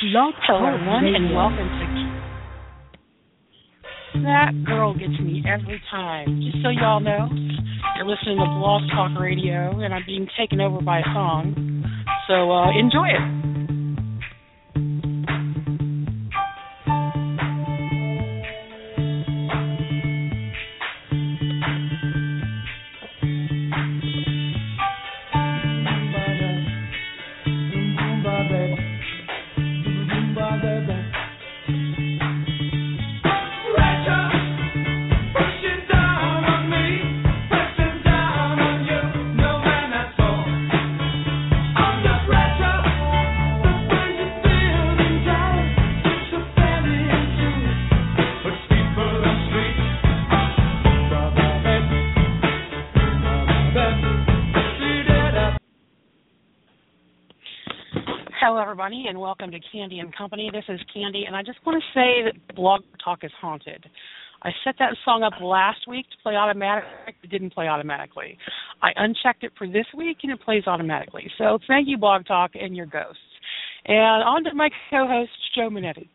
Blog Talk everyone, and welcome to. That girl gets me every time. Just so y'all know, you're listening to Blog Talk Radio, and I'm being taken over by a song. So uh, enjoy it. Everybody, and welcome to Candi and Company. This is Candi, and I just want to say that Blog Talk is haunted. I set that song up last week to play automatic. It didn't play automatically. I unchecked it for this week, and it plays automatically. So thank you, Blog Talk, and your ghosts. And on to my co-host, Joe Minetti.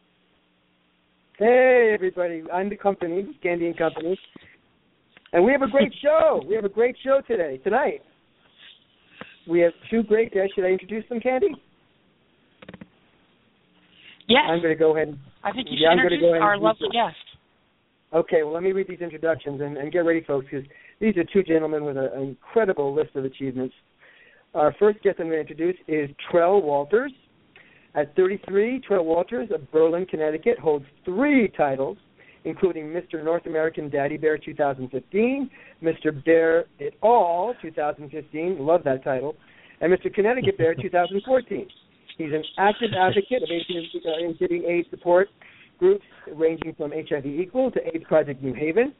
Hey everybody, I'm the company, Candi and Company, and we have a great show. We have a great show today, tonight. We have two great guests. Should I introduce them, Candi? Yes, I'm going to go ahead. And, I think you yeah, should introduce go ahead and our lovely guest. okay, well let me read these introductions and, and get ready, folks, because these are two gentlemen with a, an incredible list of achievements. Our first guest I'm going to introduce is Trell Walters. At 33, Trell Walters of Berlin, Connecticut, holds three titles, including Mr. North American Daddy Bear 2015, Mr. Bear It All 2015, love that title, and Mr. Connecticut Bear 2014. He's an active advocate of AIDS, uh, giving AIDS support groups ranging from HIV Equal to AIDS Project New Haven.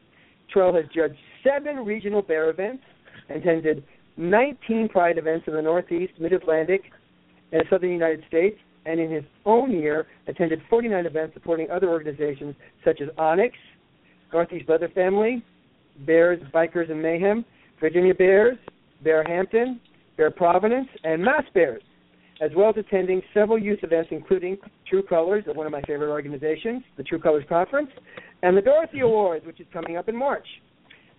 Trell has judged seven regional bear events, attended 19 pride events in the Northeast, Mid-Atlantic, and Southern United States, and in his own year attended 49 events supporting other organizations such as Onyx, Northeast Leather Family, Bears, Bikers, and Mayhem, Virginia Bears, Bear Hampton, Bear Providence, and Mass Bears, as well as attending several youth events including True Colors, one of my favorite organizations, the True Colors Conference, and the Dorothy Awards, which is coming up in March.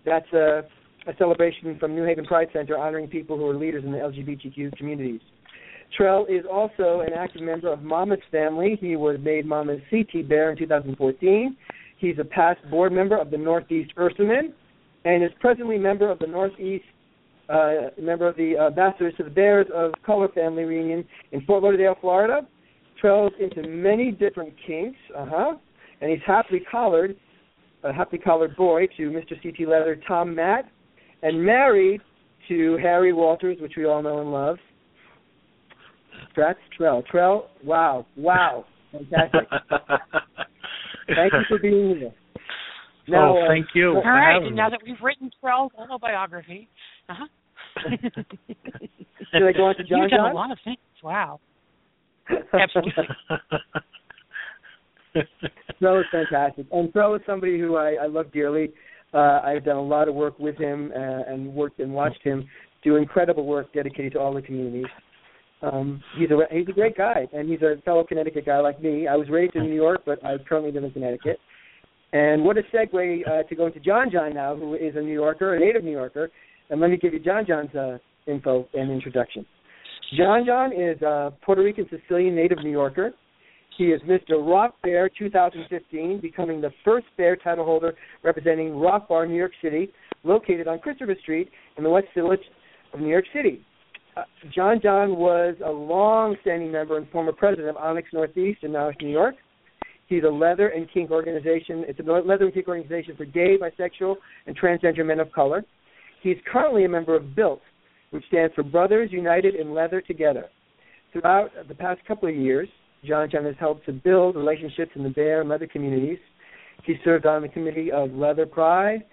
That's a, a celebration from New Haven Pride Center honoring people who are leaders in the LGBTQ communities. Trell is also an active member of Mama's Family. He was made Mama's CT Bear in 2014. He's a past board member of the Northeast Ursuline and is presently member of the Northeast, uh, member of the Ambassadors to the Bears of Color Family Reunion in Fort Lauderdale, Florida. Trell's into many different kinks, uh huh, and he's happily collared, a happily collared boy to Mr. CT Leather Tom Matt, and married to Harry Walters, which we all know and love. That's Trell. Trell, wow, wow, fantastic. Thank you for being here. Now, oh, uh, thank you. All for right, having and now that we've written Trell's autobiography, uh-huh. Should I go on to John You've done John? a lot of things. Wow. Absolutely. Trell is fantastic, and Trell is somebody who I, I love dearly. Uh, I've done a lot of work with him uh, and worked and watched him do incredible work dedicated to all the communities. Um, he's a he's a great guy, and he's a fellow Connecticut guy like me. I was raised in New York, but I currently live in Connecticut. And what a segue uh, to go into John John now, who is a New Yorker, a native New Yorker. And let me give you John John's uh, info and introduction. John John is a Puerto Rican Sicilian native New Yorker. He is Mr. Rock Bear 2015, becoming the first bear title holder representing Rock Bar, New York City, located on Christopher Street in the West Village of New York City. Uh, John John was a long-standing member and former president of Onyx Northeast in Onyx, New York. He's a leather and kink organization. It's a leather and kink organization for gay, bisexual, and transgender men of color. He's currently a member of BUILT, which stands for Brothers United in Leather Together. Throughout the past couple of years, John John has helped to build relationships in the bear and leather communities. He served on the committee of Leather Pride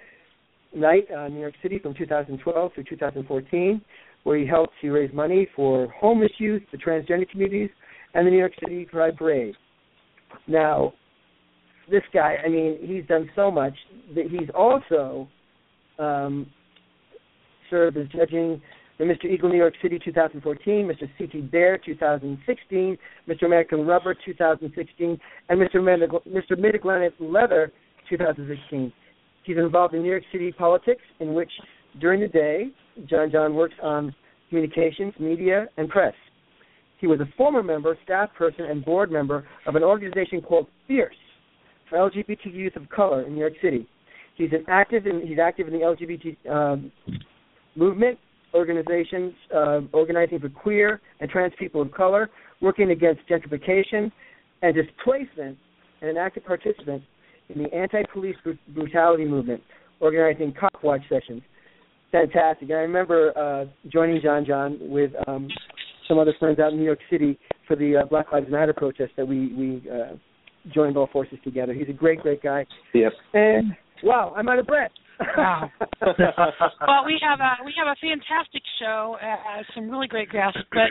Night in New York City from 2012 through 2014, where he helped to raise money for homeless youth, the transgender communities, and the New York City Pride Parade. Now, this guy, I mean, he's done so much that he's also um, served as judging the Mr. Eagle New York City 2014, Mr. CT Bear 2016, Mr. American Rubber 2016, and Mr. Mid- Mr. Mid Atlantic Leather 2016. He's involved in New York City politics, in which during the day, John John works on communications, media, and press. He was a former member, staff person, and board member of an organization called Fierce for LGBT youth of color in New York City. He's an active in he's active in the LGBT um, movement, organizations uh, organizing for queer and trans people of color, working against gentrification and displacement, and an active participant in the anti-police brutality movement, organizing cop watch sessions. Fantastic. And I remember uh, joining John John with um, some other friends out in New York City for the uh, Black Lives Matter protest that we we uh, joined all forces together. He's a great, great guy. Yep. And wow, I'm out of breath. Wow. well, we have a we have a fantastic show, uh, some really great guests. But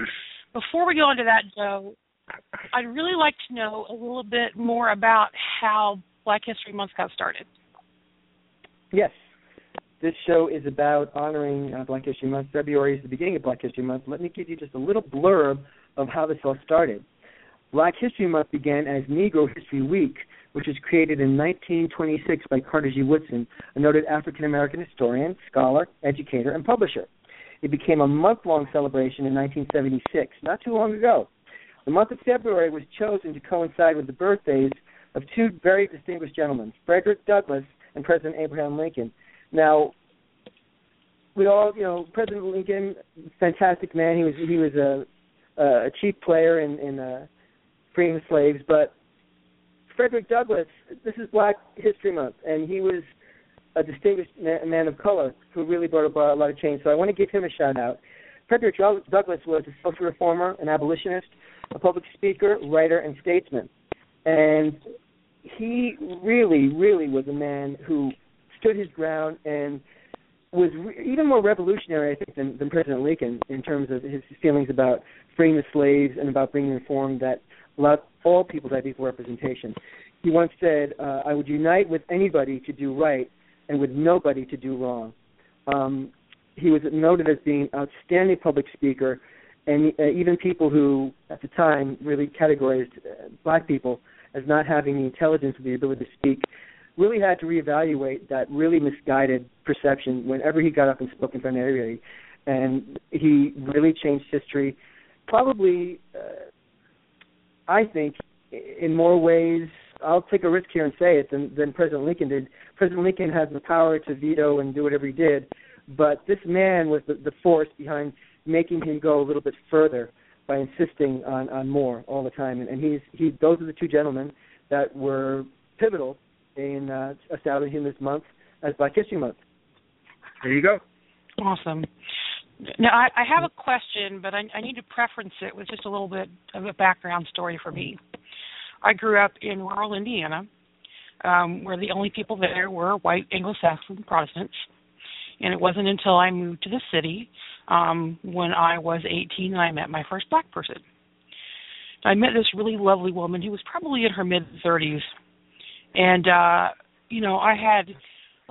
before we go into that, Joe, I'd really like to know a little bit more about how Black History Month got started. Yes. This show is about honoring uh, Black History Month. February is the beginning of Black History Month. Let me give you just a little blurb of how this all started. Black History Month began as Negro History Week, which was created in 1926 by Carter G. Woodson, a noted African American historian, scholar, educator, and publisher. It became a month long celebration in 1976, not too long ago. The month of February was chosen to coincide with the birthdays of two very distinguished gentlemen, Frederick Douglass and President Abraham Lincoln. Now, we all, you know, President Lincoln, fantastic man. He was he was a a chief player in in uh, freeing slaves, but Frederick Douglass, this is Black History Month, and he was a distinguished man of color who really brought about a lot of change. So I want to give him a shout out. Frederick Douglass was a social reformer, an abolitionist, a public speaker, writer, and statesman. And he really, really was a man who stood his ground and was re- even more revolutionary, I think, than, than President Lincoln in terms of his feelings about freeing the slaves and about bringing reform that allowed all people to have equal representation. He once said, uh, "I would unite with anybody to do right and with nobody to do wrong." Um, he was noted as being an outstanding public speaker, and uh, even people who, at the time, really categorized uh, black people as not having the intelligence or the ability to speak, really had to reevaluate that really misguided perception whenever he got up and spoke in front of everybody. And he really changed history, probably, uh, I think, in more ways. I'll take a risk here and say it than, than President Lincoln did. President Lincoln has the power to veto and do whatever he did, but this man was the, the force behind making him go a little bit further by insisting on on more all the time. And, and he's he those are the two gentlemen that were pivotal in uh, establishing this month as Black History Month. There you go. Awesome. Now I, I have a question, but I, I need to preference it with just a little bit of a background story for me. I grew up in rural Indiana, um, where the only people there were white Anglo-Saxon Protestants, and it wasn't until I moved to the city um, when I was 18 and I met my first black person. I met this really lovely woman who was probably in her mid 30s, and uh, you know I had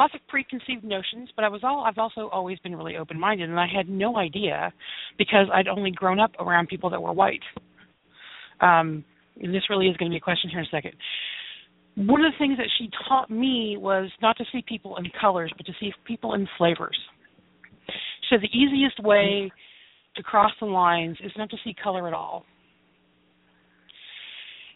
lots of preconceived notions, but I was all I've also always been really open minded, and I had no idea because I'd only grown up around people that were white. Um, and this really is going to be a question here in a second. One of the things that she taught me was not to see people in colors, but to see people in flavors. So the easiest way to cross the lines is not to see color at all.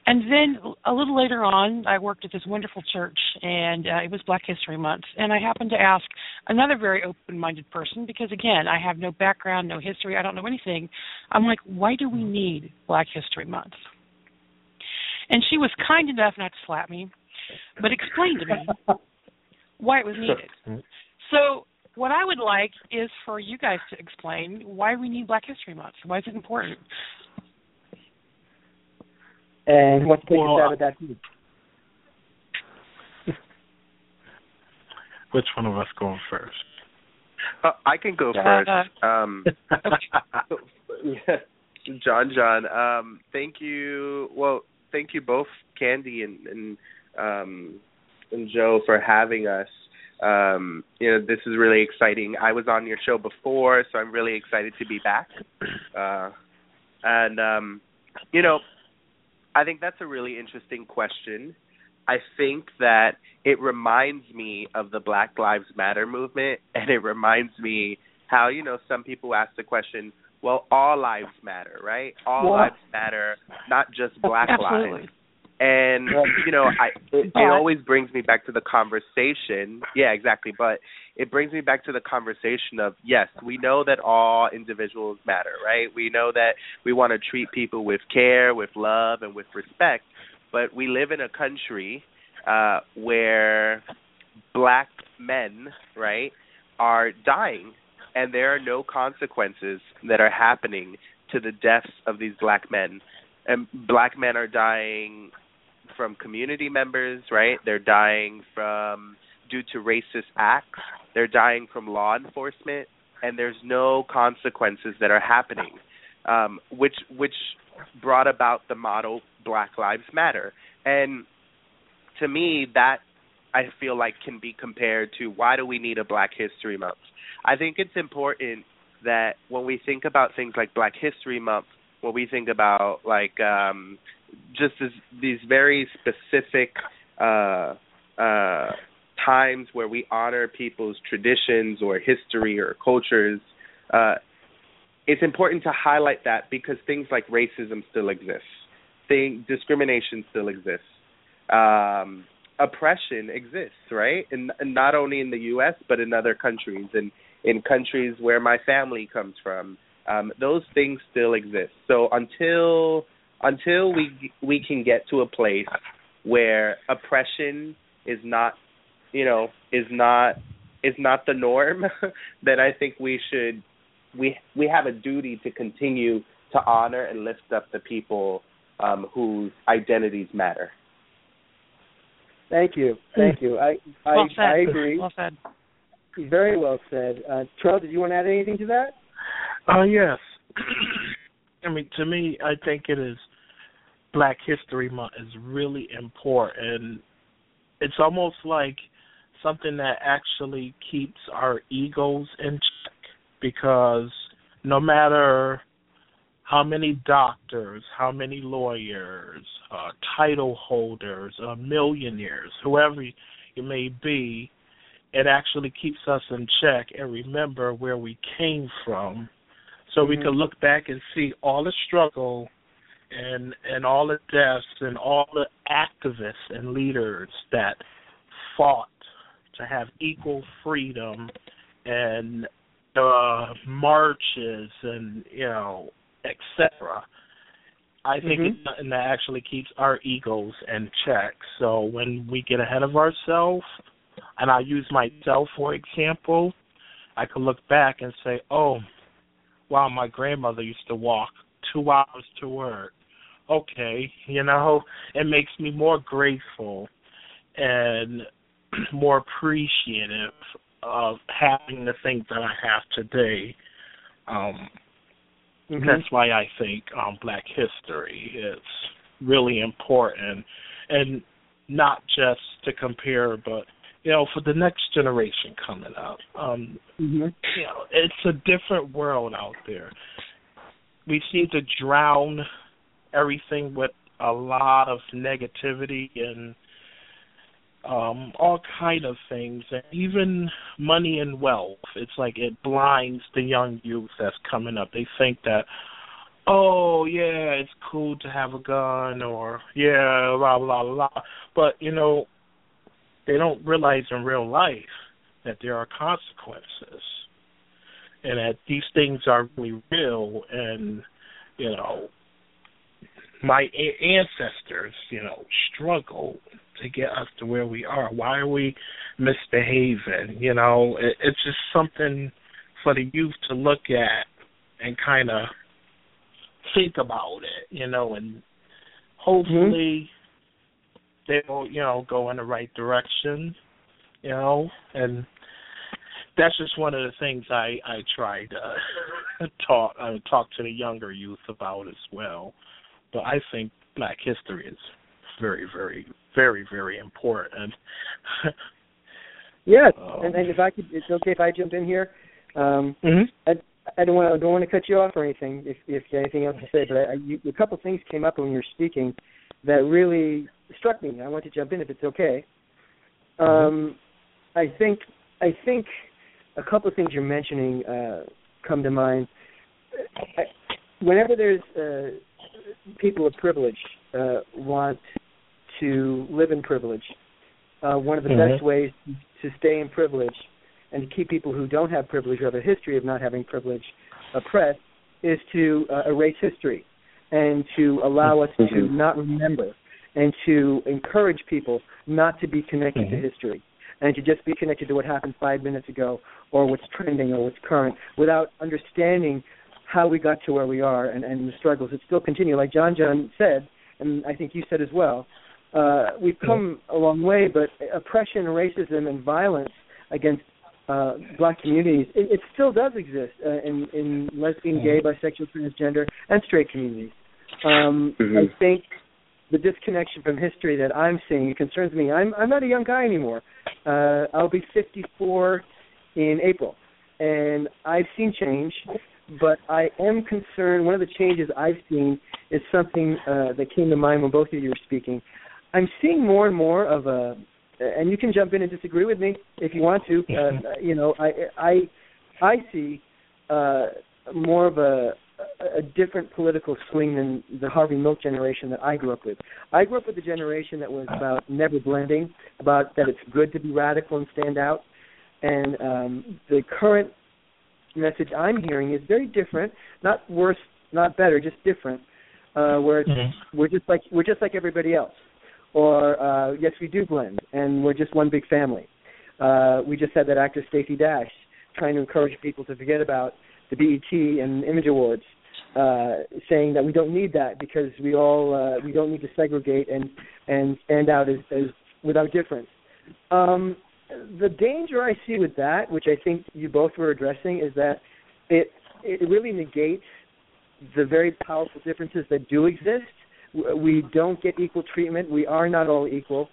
And then a little later on, I worked at this wonderful church, and uh, it was Black History Month. And I happened to ask another very open minded person, because again, I have no background, no history, I don't know anything. I'm like, why do we need Black History Month? And she was kind enough not to slap me, but explained to me why it was needed. So what I would like is for you guys to explain why we need Black History Month. Why is it important? And who wants to take well, a stab at that? Which one of us going first? Uh, I can go first. Um, John, John, um, thank you. Well, thank you both, Candi and and, um, and Joe, for having us Um, you know, this is really exciting. I was on your show before, so I'm really excited to be back. Uh, and um, you know, I think that's a really interesting question. I think that it reminds me of the Black Lives Matter movement, and it reminds me how you know some people ask the question, well, all lives matter, right? All Well- lives matter, not just Black Absolutely. lives. And you know, I it, it always brings me back to the conversation. Yeah, exactly. But it brings me back to the conversation of yes, we know that all individuals matter, right? We know that we want to treat people with care, with love, and with respect. But we live in a country uh, where black men, right, are dying, and there are no consequences that are happening to the deaths of these black men. And black men are dying from community members, right? They're dying from due to racist acts. They're dying from law enforcement, and there's no consequences that are happening, um, which which brought about the model Black Lives Matter. And to me, that I feel like can be compared to why do we need a Black History Month? I think it's important that when we think about things like Black History Month, when we think about like um just these very specific uh uh times where we honor people's traditions or history or cultures uh it's important to highlight that because things like racism still exist. Thing discrimination still exists. Um oppression exists right? And, and not only in the US but in other countries and in countries where my family comes from. Um those things still exist. So until until we we can get to a place where oppression is not you know is not is not the norm then i think we should we we have a duty to continue to honor and lift up the people um whose identities matter Thank you, thank you. I I, Well said. I agree. Well said. Very well said. Uh, Charles, did you want to add anything to that? Uh, yes. I mean, to me, I think it is Black History Month is really important. It's almost like something that actually keeps our egos in check because no matter how many doctors, how many lawyers, uh, title holders, uh, millionaires, whoever you may be, it actually keeps us in check and remember where we came from so we Mhm. can look back and see all the struggle and and all the deaths and all the activists and leaders that fought to have equal freedom and uh marches and you know etc i think Mhm. it's something that actually keeps our egos in check so when we get ahead of ourselves and i use myself for example i can look back and say oh wow my grandmother used to walk two hours to work okay you know it makes me more grateful and more appreciative of having the things that I have today. Um, Mhm. That's why I think um, Black History is really important, and not just to compare, but you know, for the next generation coming up. Um, Mhm. you know, it's a different world out there. We seem to drown everything with a lot of negativity and um all kind of things and even money and wealth. It's like it blinds the young youth that's coming up. They think that oh yeah it's cool to have a gun or yeah blah blah blah. But you know they don't realize in real life that there are consequences and that these things are really real and you know my a- ancestors you know struggled to get us to where we are. Why are we misbehaving? You know it, it's just something for the youth to look at and kind of think about it you know and hopefully they'll you know go in the right direction you know and that's just one of the things I I try to talk uh, talk to the younger youth about as well. But I think Black history is very very very very important. Yes, Um, and, and if I could, it's okay if I jump in here. Um, mhm. I, I don't want to don't want to cut you off or anything. If if you have anything else to say, but I, I, you, a couple things came up when you were speaking that really struck me. I want to jump in if it's okay. Um, I think I think a couple of things you're mentioning uh, come to mind. I, whenever there's uh, people of privilege uh, want to live in privilege, uh, one of the Mhm. best ways to stay in privilege and to keep people who don't have privilege or have a history of not having privilege oppressed is to uh, erase history and to allow us to Mhm. not remember and to encourage people not to be connected to Mhm. history and to just be connected to what happened five minutes ago or what's trending or what's current without understanding how we got to where we are and, and the struggles that still continue. Like John John said, and I think you said as well, uh, we've come a long way, but oppression, racism, and violence against uh, black communities, it, it still does exist uh, in, in lesbian, gay, bisexual, transgender, and straight communities. Um, Mhm. I think the disconnection from history that I'm seeing it concerns me. I'm I'm not a young guy anymore. Uh, I'll be 54 in April, and I've seen change, but I am concerned. One of the changes I've seen is something uh, that came to mind when both of you were speaking. I'm seeing more and more of a, and you can jump in and disagree with me if you want to. Uh, you know, I I I see uh, more of a a different political swing than the Harvey Milk generation that I grew up with. I grew up with a generation that was about never blending, about that it's good to be radical and stand out. And um, the current message I'm hearing is very different, not worse, not better, just different. Uh, where it's, Mhm. we're just like we're just like everybody else, or uh, yes, we do blend, and we're just one big family. Uh, we just had that actor Stacey Dash trying to encourage people to forget about the BET and Image Awards, uh, saying that we don't need that because we all uh, we don't need to segregate and and stand out as, as without difference. Um, the danger I see with that, which I think you both were addressing, is that it it really negates the very powerful differences that do exist. We don't get equal treatment. We are not all equal.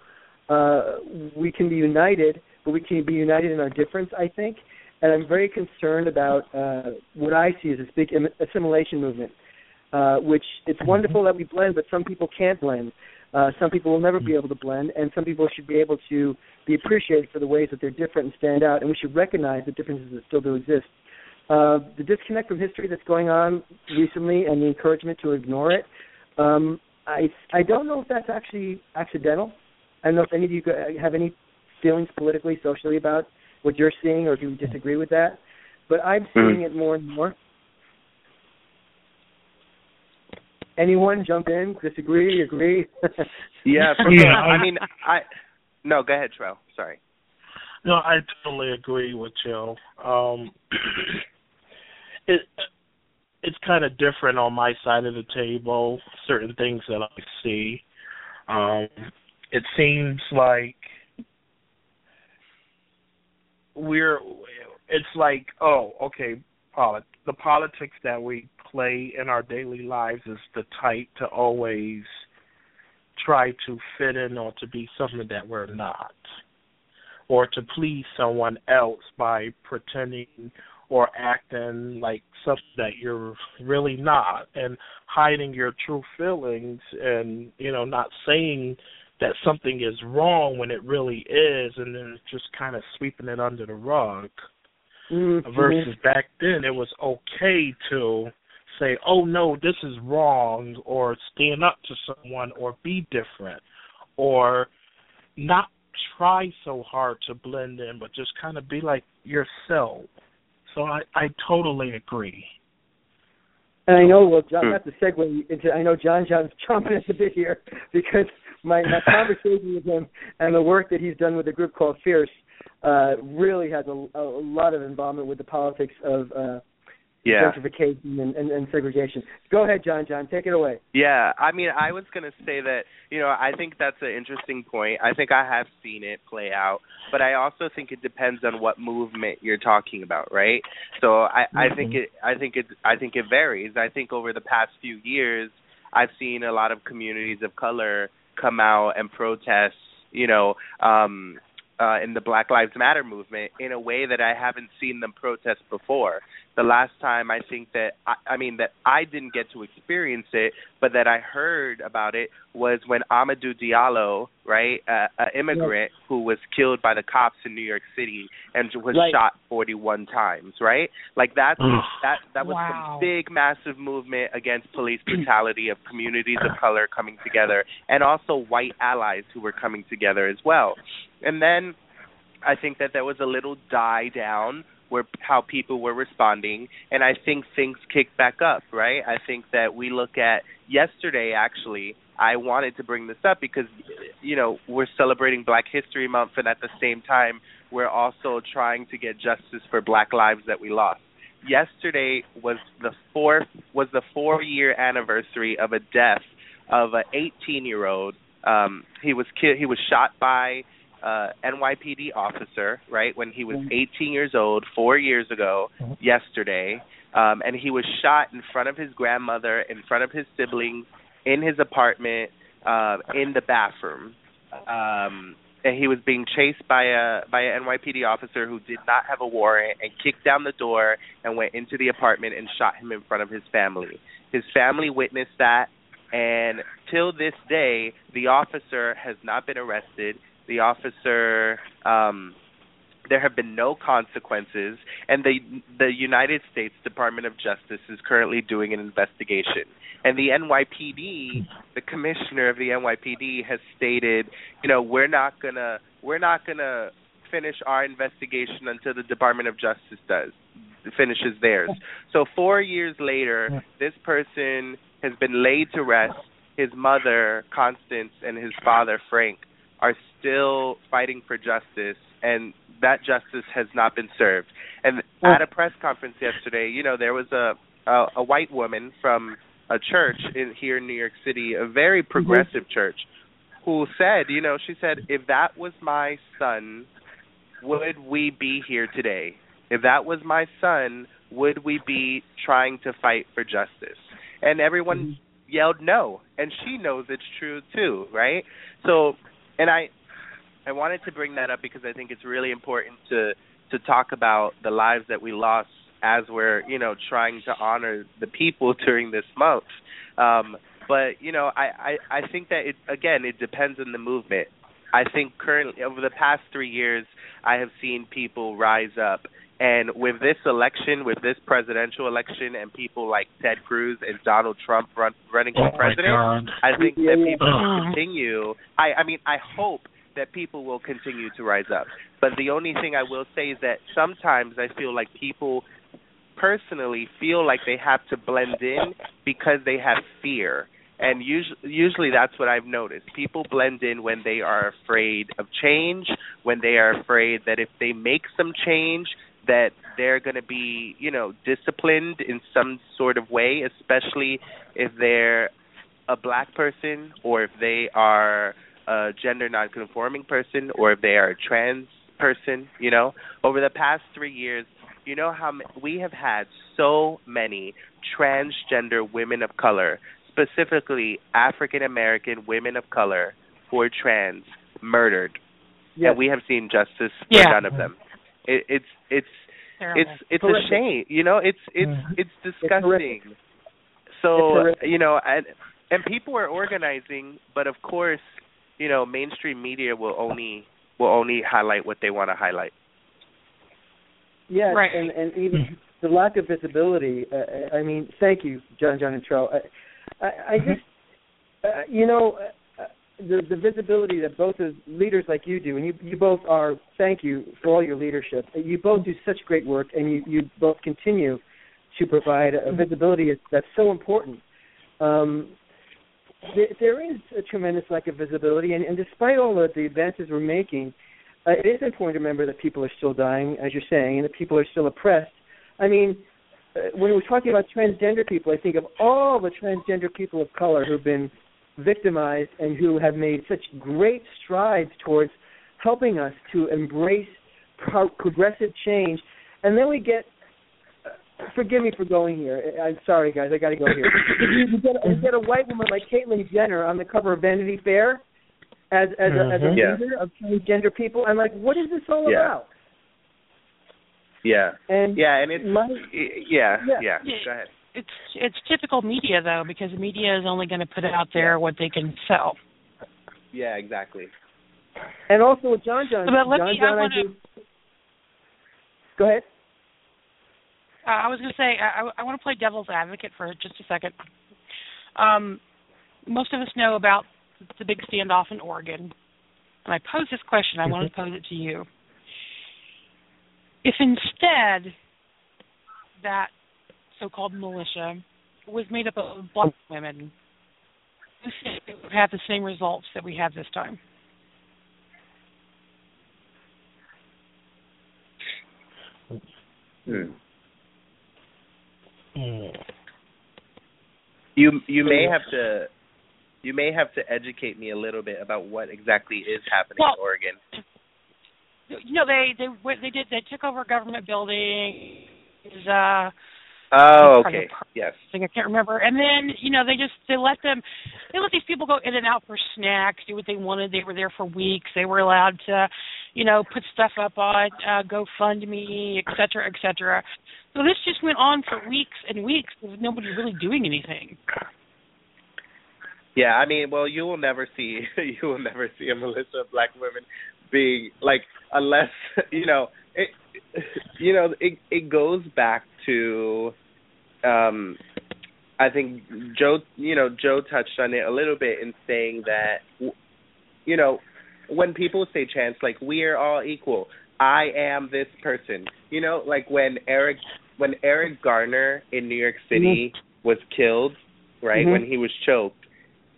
Uh, we can be united, but we can be united in our difference. I think, and I'm very concerned about uh, what I see as this big assimilation movement. Uh, which it's wonderful that we blend, but some people can't blend. Uh, some people will never be able to blend, and some people should be able to be appreciated for the ways that they're different and stand out. And we should recognize the differences that still do exist. Uh, the disconnect from history that's going on recently, and the encouragement to ignore it. Um, I I don't know if that's actually accidental. I don't know if any of you have any feelings politically, socially about what you're seeing, or if you disagree with that. But I'm seeing it more and more. Anyone jump in? Disagree? Agree? Yeah, for Yeah. I- I mean, I no, go ahead, Trell. Sorry. No, I totally agree with you. Um, it it's kind of different on my side of the table. Certain things that I see. Um, it seems like we're. It's like, oh, okay, polit- the politics that we play in our daily lives is the type to always try to fit in or to be something that we're not or to please someone else by pretending or acting like something that you're really not and hiding your true feelings and you know not saying that something is wrong when it really is and then just kind of sweeping it under the rug Mhm. versus back then it was okay to say oh no this is wrong or stand up to someone or be different or not try so hard to blend in but just kind of be like yourself so i i totally agree And I know, well, John, Hmm. not to segue into, I know John John's chomping at the bit here because my, my conversation with him and the work that he's done with a group called Fierce uh, really has a, a lot of involvement with the politics of uh, Yeah. gentrification and, and, and segregation. Go ahead, John John, take it away. Yeah, I mean, I was going to say that, you know, I think that's an interesting point. I think I have seen it play out, but I also think it depends on what movement you're talking about, right? So I I think it I think it I think it varies. I think over the past few years, I've seen a lot of communities of color come out and protest, you know, um uh, in the Black Lives Matter movement in a way that I haven't seen them protest before. The last time I think that I, I mean that I didn't get to experience it, but that I heard about it was when Amadou Diallo, right, uh, an immigrant yes. who was killed by the cops in New York City and was right. shot 41 times, right? Like that's that that was wow. some big massive movement against police brutality of communities of color coming together and also white allies who were coming together as well. And then I think that there was a little die down where how people were responding and I think things kicked back up, right? I think that we look at yesterday actually I wanted to bring this up because you know, we're celebrating Black History Month and at the same time we're also trying to get justice for black lives that we lost. Yesterday was the fourth was the 4 year anniversary of a death of an 18 year old um he was ki- he was shot by uh NYPD officer, right, when he was mm-hmm. 18 years old 4 years ago mm-hmm. yesterday. Um and he was shot in front of his grandmother, in front of his siblings, in his apartment, uh in the bathroom. Um and he was being chased by a by an NYPD officer who did not have a warrant and kicked down the door and went into the apartment and shot him in front of his family. His family witnessed that and till this day the officer has not been arrested the officer um there have been no consequences and the the United States Department of Justice is currently doing an investigation. And the NYPD the commissioner of the NYPD has stated you know we're not going to we're not going to finish our investigation until the Department of Justice does finishes theirs. So 4 years later this person has been laid to rest his mother Constance and his father Frank are still fighting for justice and that justice has not been served. And at a press conference yesterday, you know, there was a a, a white woman from a church in here in New York City, a very mm-hmm. progressive mm-hmm. church, who said, you know, she said, if that was my son, would we be here today? If that was my son, would we be trying to fight for justice? And everyone mm-hmm. yelled no, and she knows it's true too, right? So, and I I wanted to bring that up because I think it's really important to to talk about the lives that we lost as we're you know trying to honor the people during this month. Um, but you know, I, I I think that it again it depends on the movement. I think currently over the past three years, I have seen people rise up. And with this election, with this presidential election, and people like Ted Cruz and Donald Trump run, running for oh president, I think that people will continue. I, I mean, I hope that people will continue to rise up. But the only thing I will say is that sometimes I feel like people personally feel like they have to blend in because they have fear. And usually, usually that's what I've noticed. People blend in when they are afraid of change, when they are afraid that if they make some change, that they're going to be, you know, disciplined in some sort of way, especially if they're a black person or if they are a gender nonconforming person or if they are a trans person, you know, over the past 3 years, you know how we have had so many transgender women of color, specifically African American women of color who are trans murdered. Yes. And we have seen justice for yeah. none of them. It, it's it's Terrible. it's it's a shame. You know, it's it's mm-hmm. it's disgusting. It's so, you know, and and people are organizing, but of course, you know, mainstream media will only will only highlight what they want to highlight. Yes, right. and and even the lack of visibility. Uh, I mean, thank you, John, John, and Tro. I, I, I mm-hmm. just, uh, you know, uh, the the visibility that both as leaders like you do, and you you both are. Thank you for all your leadership. You both do such great work, and you you both continue to provide a visibility that's so important. Um, there is a tremendous lack of visibility, and, and despite all of the advances we're making, uh, it is important to remember that people are still dying, as you're saying, and that people are still oppressed. I mean, uh, when we're talking about transgender people, I think of all the transgender people of color who've been victimized and who have made such great strides towards helping us to embrace pro- progressive change, and then we get forgive me for going here. I'm sorry, guys. I got to go here. you, get, you get a white woman like Caitlyn Jenner on the cover of Vanity Fair. as as a, as a Mm-hmm. Yeah. leader of transgender people. I'm like, what is this all Yeah. about? Yeah. And Yeah, and it's my, yeah, Yeah. yeah. Yeah. Go ahead. It's it's typical media though, because the media is only going to put out there what they can sell. Yeah, exactly. and also with John John. But let John me- John, I wanna- do. Go ahead. Uh, I was going to say I, I want to play devil's advocate for just a second. Um, most of us know about the big standoff in Oregon, and I pose this question. I want to pose it to you. If instead that so-called militia was made up of black women, do you think it would have the same results that we have this time? Hmm. Mm. You you may have to you may have to educate me a little bit about what exactly is happening Well- in Oregon. You know, they they they did they took over a government building. Is uh Oh, okay. Yes. thing I can't remember. And then you know they just they let them they let these people go in and out for snacks, do what they wanted. They were there for weeks. They were allowed to, you know, put stuff up on uh, GoFundMe, et cetera, et cetera. So this just went on for weeks and weeks with nobody really doing anything. Yeah, I mean, well, you will never see you will never see a militia of black women being like unless you know it. You know, it it goes back to, um, I think Joe. You know, Joe touched on it a little bit in saying that, you know, when people say chants like "we are all equal," I am this person. You know, like when Eric when Eric Garner in New York City was killed, right Mhm. when he was choked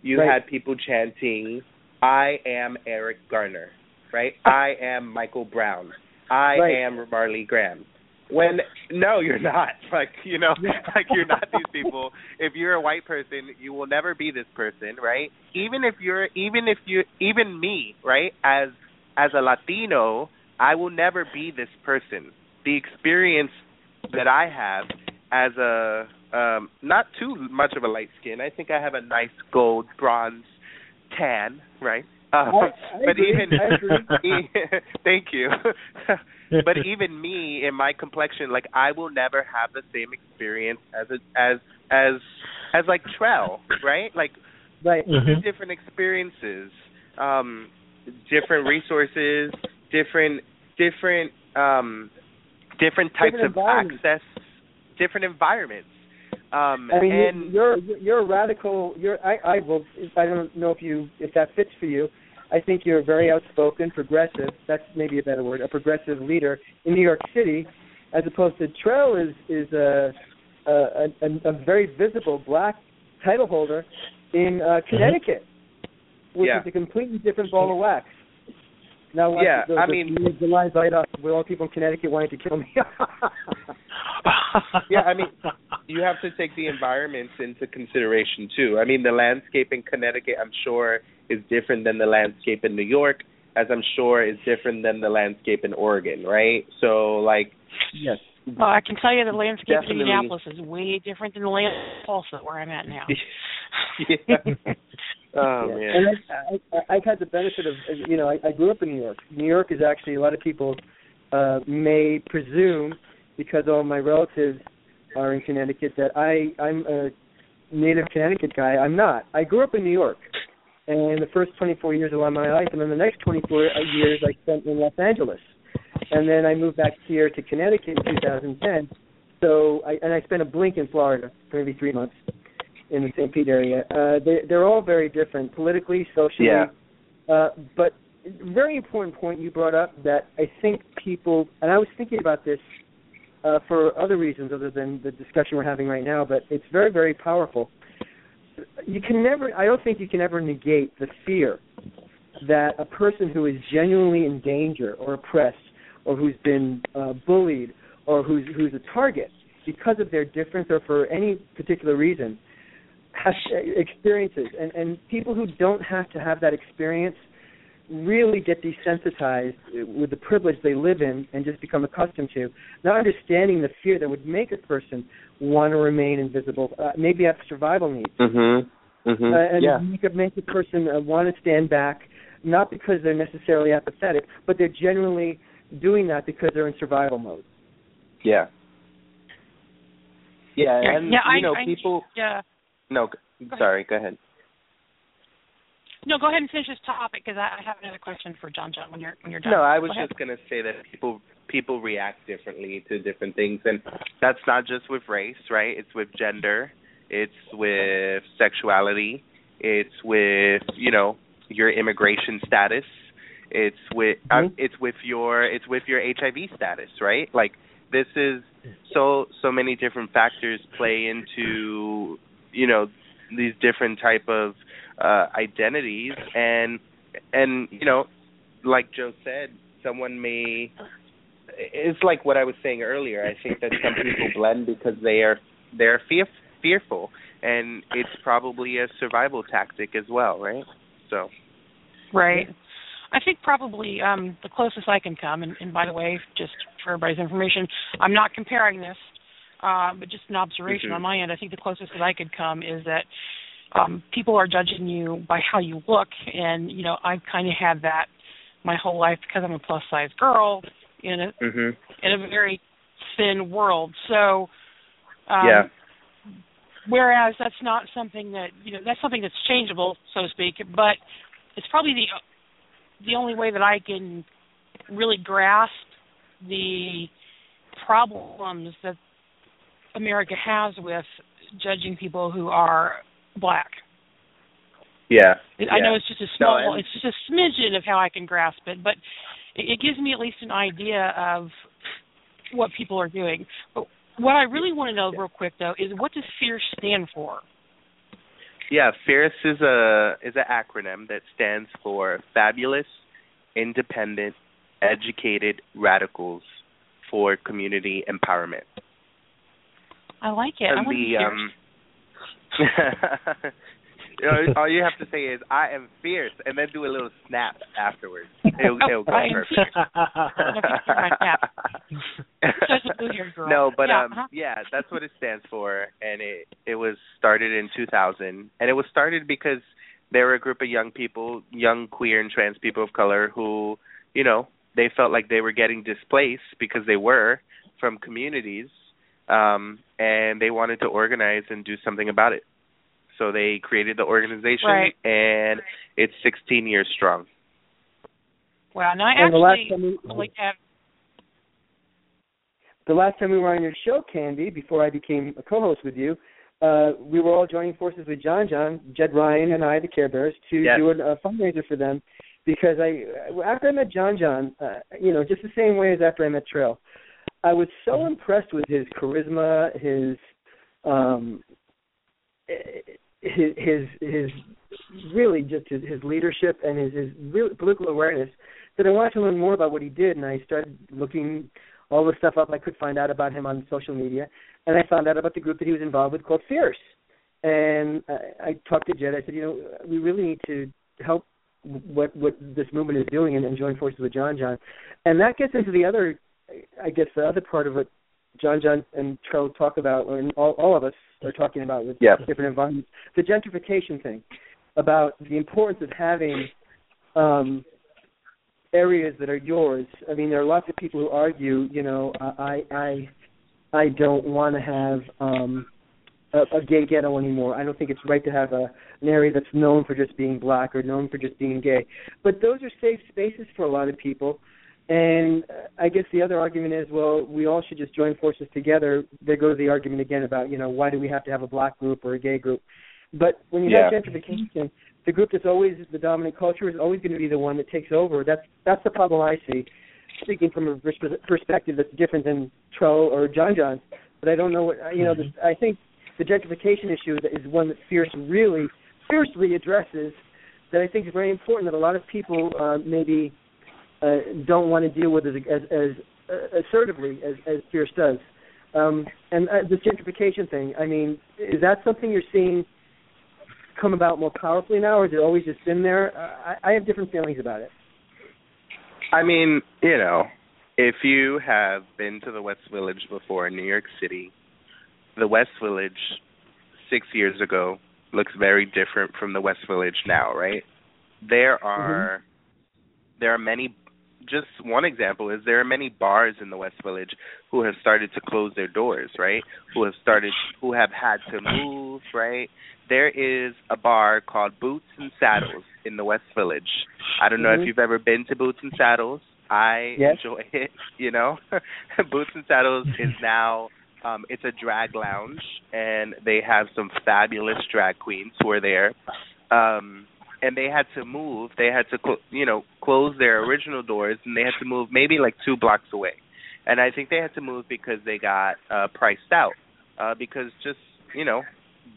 you Right. had people chanting, I am Eric Garner, right? I am Michael Brown. I Right. am Marley Graham. When no, you're not. Like you know, like you're not these people. If you're a white person, you will never be this person, right? Even if you're, even if you, even me, right? As as a Latino, I will never be this person. The experience that I have as a um not too much of a light skin. I think I have a nice gold bronze tan, right? Um, I- I but even I agree. thank you. But even me in my complexion, like I will never have the same experience as a, as as as like Trell, right? Like Right. Mhm. different experiences, um, different resources, different different um, different types Different of access, different environments. Um, I mean, and you're you're a radical. You're I I will. I don't know if you if that fits for you. I think you're a very outspoken, progressive. That's maybe a better word. A progressive leader in New York City, as opposed to Trell is is a a, a, a very visible black title holder in uh, Connecticut, which Yeah. is a completely different ball of wax. Now, Yeah, the, the, I mean- the, the lines light up with all people in Connecticut wanting to kill me. yeah, I mean, you have to take the environments into consideration too. I mean, the landscape in Connecticut, I'm sure, is different than the landscape in New York, as I'm sure is different than the landscape in Oregon, right? So, like, yes. Well, I can tell you the landscape Definitely. in Indianapolis is way different than the landscape in Tulsa, where I'm at now. yeah. oh Yeah. man. And I, I, I've had the benefit of, you know, I, I grew up in New York. New York is actually a lot of people uh, may presume because all my relatives are in Connecticut that I I'm a native Connecticut guy. I'm not. I grew up in New York, and the first 24 years of my life, and then the next 24 years I spent in Los Angeles, and then I moved back here to Connecticut in 2010. So I and I spent a blink in Florida for maybe three months in the St. Pete area. Uh, they, they're all very different politically, socially. Yeah. Uh, but very important point you brought up that I think people, and I was thinking about this uh, for other reasons other than the discussion we're having right now, but it's very, very powerful. You can never, I don't think you can ever negate the fear that a person who is genuinely in danger or oppressed or who's been uh, bullied or who's who's a target because of their difference or for any particular reason has experiences. And and people who don't have to have that experience really get desensitized with the privilege they live in and just become accustomed to not understanding the fear that would make a person want to remain invisible uh, maybe have survival needs Mhm. Mhm. uh, and yeah. make a make a person uh, want to stand back, not because they're necessarily apathetic, but they're generally doing that because they're in survival mode. Yeah. Yeah, Yeah, and yeah, you I- know, I- people. Yeah. No, g- sorry. Go ahead. No, go ahead and finish this topic because I I have another question for John John when you're when you're done. No, I was Go just gonna say that people people react differently to different things, and that's not just with race, right? It's with gender, it's with sexuality, it's with you know your immigration status, it's with uh, Mhm. it's with your it's with your HIV status, right? Like this is so so many different factors play into you know these different type of uh identities and and you know like Joe said, someone may. It's like what I was saying earlier. I think that some people blend because they are they're fear, fearful, and it's probably a survival tactic as well, right? So. Right. I think probably um, the closest I can come, and, and by the way, just for everybody's information, I'm not comparing this, uh, but just an observation Mhm. on my end. I think the closest that I could come is that um, people are judging you by how you look, and you know I've kind of had that my whole life because I'm a plus size girl in a Mhm. in a very thin world. So, um, Yeah. Whereas that's not something that you know that's something that's changeable, so to speak. But it's probably the the only way that I can really grasp the problems that America has with judging people who are black. Yeah. I know it's just a small, No, it's just a smidgen of how I can grasp it, but it, it gives me at least an idea of what people are doing. But what I really want to know, real quick though, is what does FIERCE stand for? Yeah, FIERCE is a is an acronym that stands for Fabulous, Independent, Educated Radicals for Community Empowerment. I like it. I And want to the hear. um all you have to say is I am fierce and then do a little snap afterwards. It'll, it'll go perfect. Such a blue-haired girl. no, but Yeah, um uh-huh. yeah, that's what it stands for and it it was started in 2000 and it was started because there were a group of young people, young queer and trans people of color who, you know, they felt like they were getting displaced because they were from communities um and they wanted to organize and do something about it. So they created the organization Right. and it's 16 years strong. Wow. Now I And the last actually time we- like have. the last time we were on your show, Candi, before I became a co-host with you, uh, we were all joining forces with John John, Jed Ryan, and I, the Care Bears, to Yes. do a, a fundraiser for them. Because I, after I met John John, uh, you know, just the same way as after I met Trell, I was so impressed with his charisma, his, um, his, his, his really just his, his leadership and his, his real political awareness that I wanted to learn more about what he did, and I started looking all the stuff up I could find out about him on social media, and I found out about the group that he was involved with called Fierce. And I, I talked to Jed. I said, you know, we really need to help what what this movement is doing and, and join forces with John John. And that gets into the other, I guess, the other part of what John John and Charles talk about, or all, all of us are talking about with Yeah. different environments, the gentrification thing, about the importance of having um, areas that are yours. I mean, there are lots of people who argue, you know, I I I don't want to have um a, a gay ghetto anymore. I don't think it's right to have a an area that's known for just being black or known for just being gay. But those are safe spaces for a lot of people. And I guess the other argument is, well, we all should just join forces together. There goes the argument again about, you know, why do we have to have a black group or a gay group? But when you Yeah. have gentrification, the group that's always the dominant culture is always going to be the one that takes over. That's that's the problem I see. Speaking from a perspective that's different than Trell or John John's, but I don't know what you know. The, I think the gentrification issue is one that Fierce really fiercely addresses. That I think is very important. That a lot of people uh, maybe uh, don't want to deal with as as, as uh, assertively as as Fierce does. Um, and uh, this gentrification thing. I mean, is that something you're seeing? come about more powerfully now, or has it always just been there? Uh, I, I have different feelings about it. I mean, you know, if you have been to the West Village before in New York City, the West Village six years ago looks very different from the West Village now, right? There are there are many just one example is there are many bars in the West Village who have started to close their doors, right? Who have started who have had to move, right? There is a bar called Boots and Saddles in the West Village. I don't know Mhm. if you've ever been to Boots and Saddles. I Yes. enjoy it, you know. Boots and Saddles is now um it's a drag lounge and they have some fabulous drag queens who are there. Um and they had to move. They had to, cl- you know, close their original doors, and they had to move maybe like two blocks away. And I think they had to move because they got uh priced out. Uh because just you know,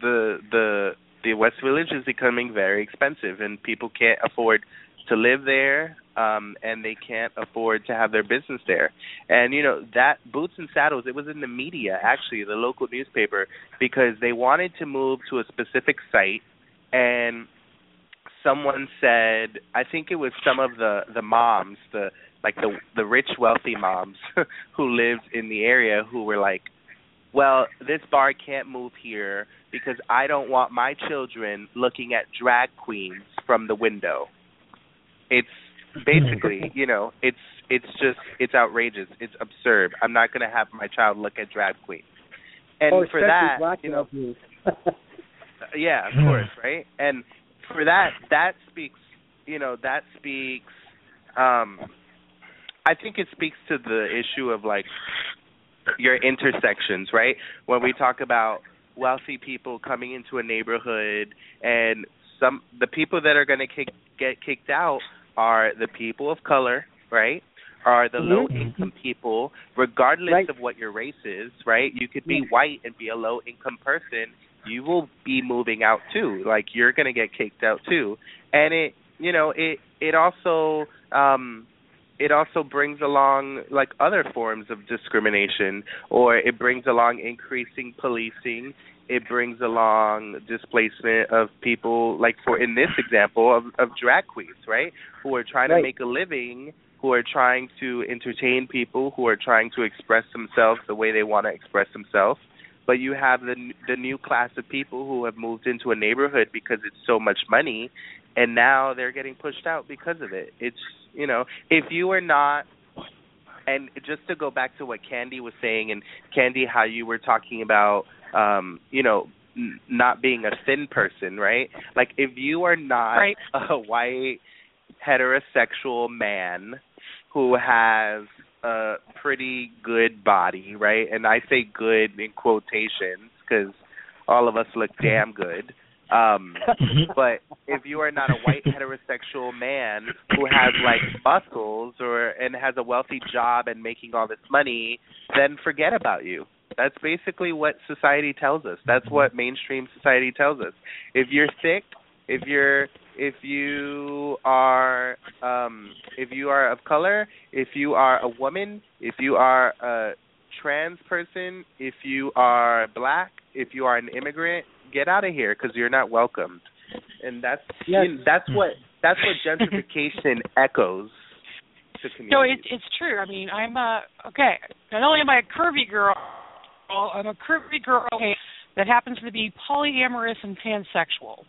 the the the West Village is becoming very expensive, and people can't afford to live there, um, and they can't afford to have their business there. And you know that Boots and Saddles, it was in the media actually, the local newspaper, because they wanted to move to a specific site, and someone said, I think it was some of the the moms, the like the the rich wealthy moms who lived in the area who were like, well, this bar can't move here because I don't want my children looking at drag queens from the window. It's basically, you know, it's it's just it's outrageous. It's absurd. I'm not going to have my child look at drag queens. And oh, for that, you know, uh, yeah, of course, right? And for that, that speaks, you know, that speaks. um I think it speaks to the issue of like your intersections, right? When we talk about wealthy people coming into a neighborhood, and some the people that are going to kick, get kicked out are the people of color, right? Are the Mhm. low income people, regardless Right. of what your race is, right? You could be white and be a low income person. You will be moving out too. Like you're going to get kicked out too. And it, you know, it it also um it also brings along like other forms of discrimination or it brings along increasing policing it brings along displacement of people like for in this example of of drag queens right who are trying Right. to make a living who are trying to entertain people who are trying to express themselves the way they want to express themselves but you have the the new class of people who have moved into a neighborhood because it's so much money and now they're getting pushed out because of it it's you know if you are not and just to go back to what Candi was saying and Candi how you were talking about um you know n- not being a thin person right like if you are not Right. a white heterosexual man who has a pretty good body right and i say good in quotations because all of us look damn good um but if you are not a white heterosexual man who has like muscles or and has a wealthy job and making all this money, then forget about you. That's basically what society tells us. That's what mainstream society tells us. If you're thick, if you're if you are um if you are of color, if you are a woman, if you are a trans person, if you are black, if you are an immigrant, get out of here because you're not welcomed. And that's Yes. you know, that's what that's what gentrification echoes to communities. No, it, it's true. I mean, I'm a okay. Not only am I a curvy girl, I'm a curvy girl that happens to be polyamorous and pansexual.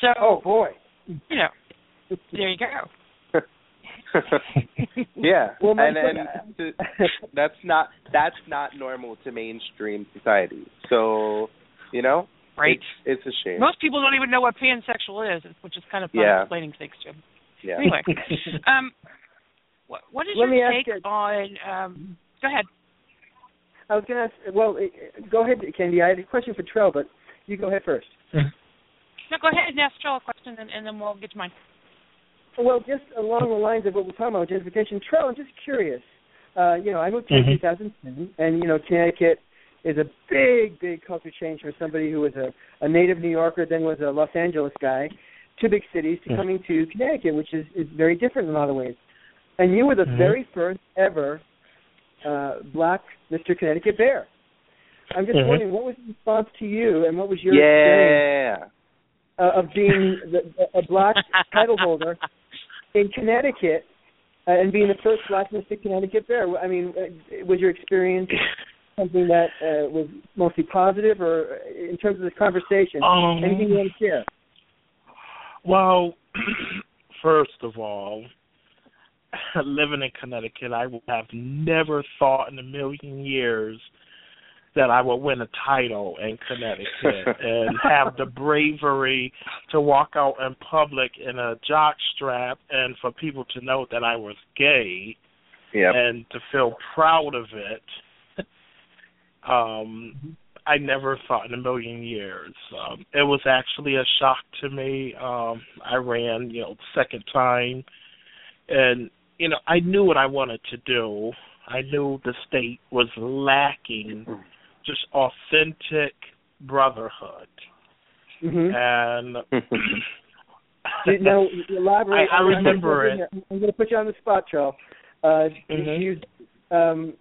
So, oh boy. you know, there you go. yeah, Well, and and to- that's not that's not normal to mainstream society. So, you know, Right. It's, it's a shame. Most people don't even know what pansexual is, which is kind of fun Yeah. explaining things to them. yeah. Anyway, um, what, what is Let your take you- on? Um, go ahead. I was going to ask. Well, eh, go ahead, Candi. I had a question for Trell, but you go ahead first. No, go ahead and ask Joel a question, and, and then we'll get to mine. Well, just along the lines of what we're talking about, gentrification. Trell, I'm just curious. Uh, you know, I moved here in Mhm. 2010, and you know, Connecticut is a big, big culture change for somebody who was a, a native New Yorker, then was a Los Angeles guy, two big cities, to Yeah. coming to Connecticut, which is is very different in a lot of ways. And you were the Mhm. very first ever uh, black Mr. Connecticut Bear. I'm just Mhm. wondering, what was the response to you, and what was your experience Yeah. Uh, of being the, a black title holder in Connecticut uh, and being the first black Mr. Connecticut Bear. I mean, uh, was your experience something that uh, was mostly positive, or uh, in terms of the conversation, Um, anything you want to share? Well, first of all, living in Connecticut, I would have never thought in a million years that I would win a title in Connecticut and have the bravery to walk out in public in a jock strap and for people to know that I was gay Yep. and to feel proud of it. Um I never thought in a million years. Um it was actually a shock to me. Um I ran, you know, second time and you know, I knew what I wanted to do. I knew the state was lacking just authentic brotherhood. hmm And You know, elaborate. I- I I'm gonna remember put I'm going to put you on the spot, Charles. Uh, Mhm. you, um,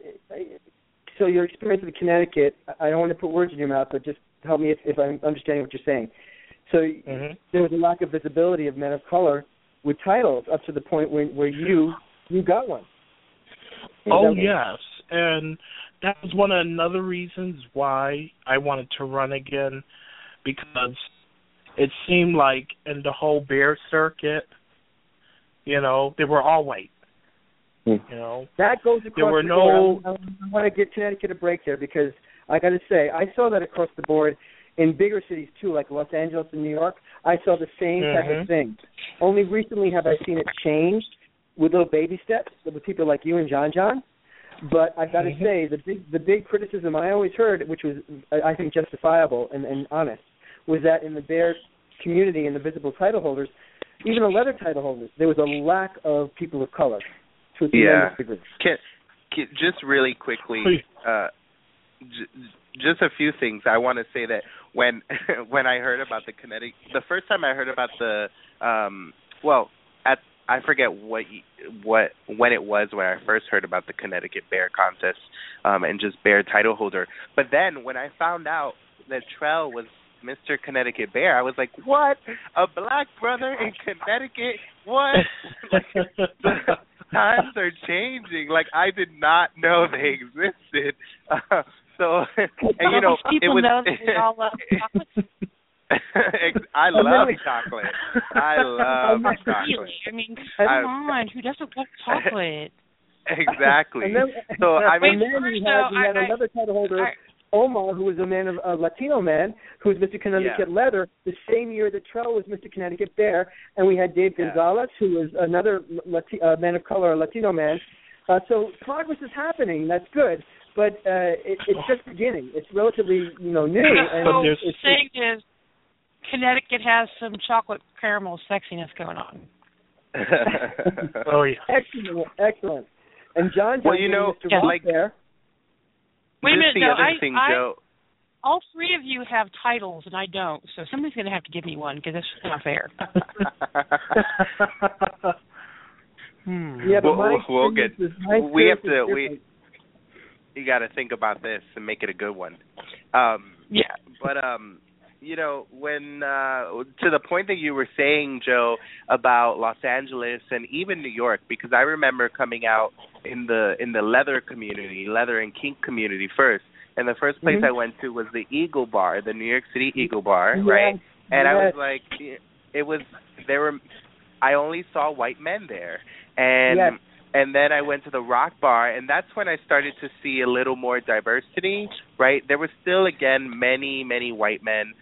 so your experience with Connecticut, I don't want to put words in your mouth, but just help me if, if I'm understanding what you're saying. So Mhm. there was a lack of visibility of men of color with titles up to the point where where you you got one. Is Oh that- yes, and that was one of another reasons why I wanted to run again, because it seemed like in the whole bear circuit, you know, they were all white. Hmm. You know, That goes across There were the no- board. I, I want to get Connecticut a break there because I got to say I saw that across the board in bigger cities too, like Los Angeles and New York. I saw the same type Mhm. of thing. Only recently have I seen it changed with little baby steps with people like you and John John. But I've got to say the big the big criticism I always heard, which was I I think justifiable and, and honest, was that in the bear community and the visible title holders, even the leather title holders, there was a lack of people of color to a Yeah. tremendous degree. Can, can, just really quickly, uh, j- just a few things. I want to say that when when I heard about the Connecticut, the first time I heard about the, um, well, at I forget what what when it was when I first heard about the Connecticut Bear Contest, um, and just Bear title holder. But then when I found out that Trell was Mr. Connecticut Bear, I was like, what? A black brother in Connecticut? What? like, times are changing. Like I did not know they existed. Uh, so and you know it was. know that we all love chocolate. Ex- I love chocolate. I love Really? chocolate. I mean, I- come on, who doesn't love chocolate? Exactly. And then, So I and mean, then we had, we had I- another title holder, I- Omar, who was a man of a Latino man, who was Mr. Connecticut Leather, the same year that Trell was Mr. Connecticut Bear, and we had Dave Yeah. Gonzalez, who was another Lati- uh, man of color, a Latino man. Uh, so progress is happening. That's good, but uh, it, it's just beginning. It's relatively, you know, new. And so there's- it's, saying is, Connecticut has some chocolate caramel sexiness going on. oh yeah. excellent, excellent. And John, Well, you know, Mr. yeah, Ross like- there. Wait a just minute, the no, other I- thing, I- Joe. All three of you have titles, and I don't. So somebody's going to have to give me one because that's not fair. hmm. Yeah, but We'll- we'll get- is- we have to- we- you got to think about this and make it a good one. Um, yeah. but um, you know, when uh, to the point that you were saying, Joe, about Los Angeles and even New York, because I remember coming out in the in the leather community, leather and kink community first, and the first place Mhm. I went to was the Eagle Bar, the New York City Eagle Bar, Yes, right? And I was like, it was there were, I only saw white men there, and Yes. and then I went to the Rock Bar, and that's when I started to see a little more diversity. Right, there were still again many many white men,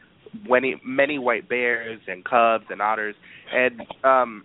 many many white bears and cubs and otters, and um,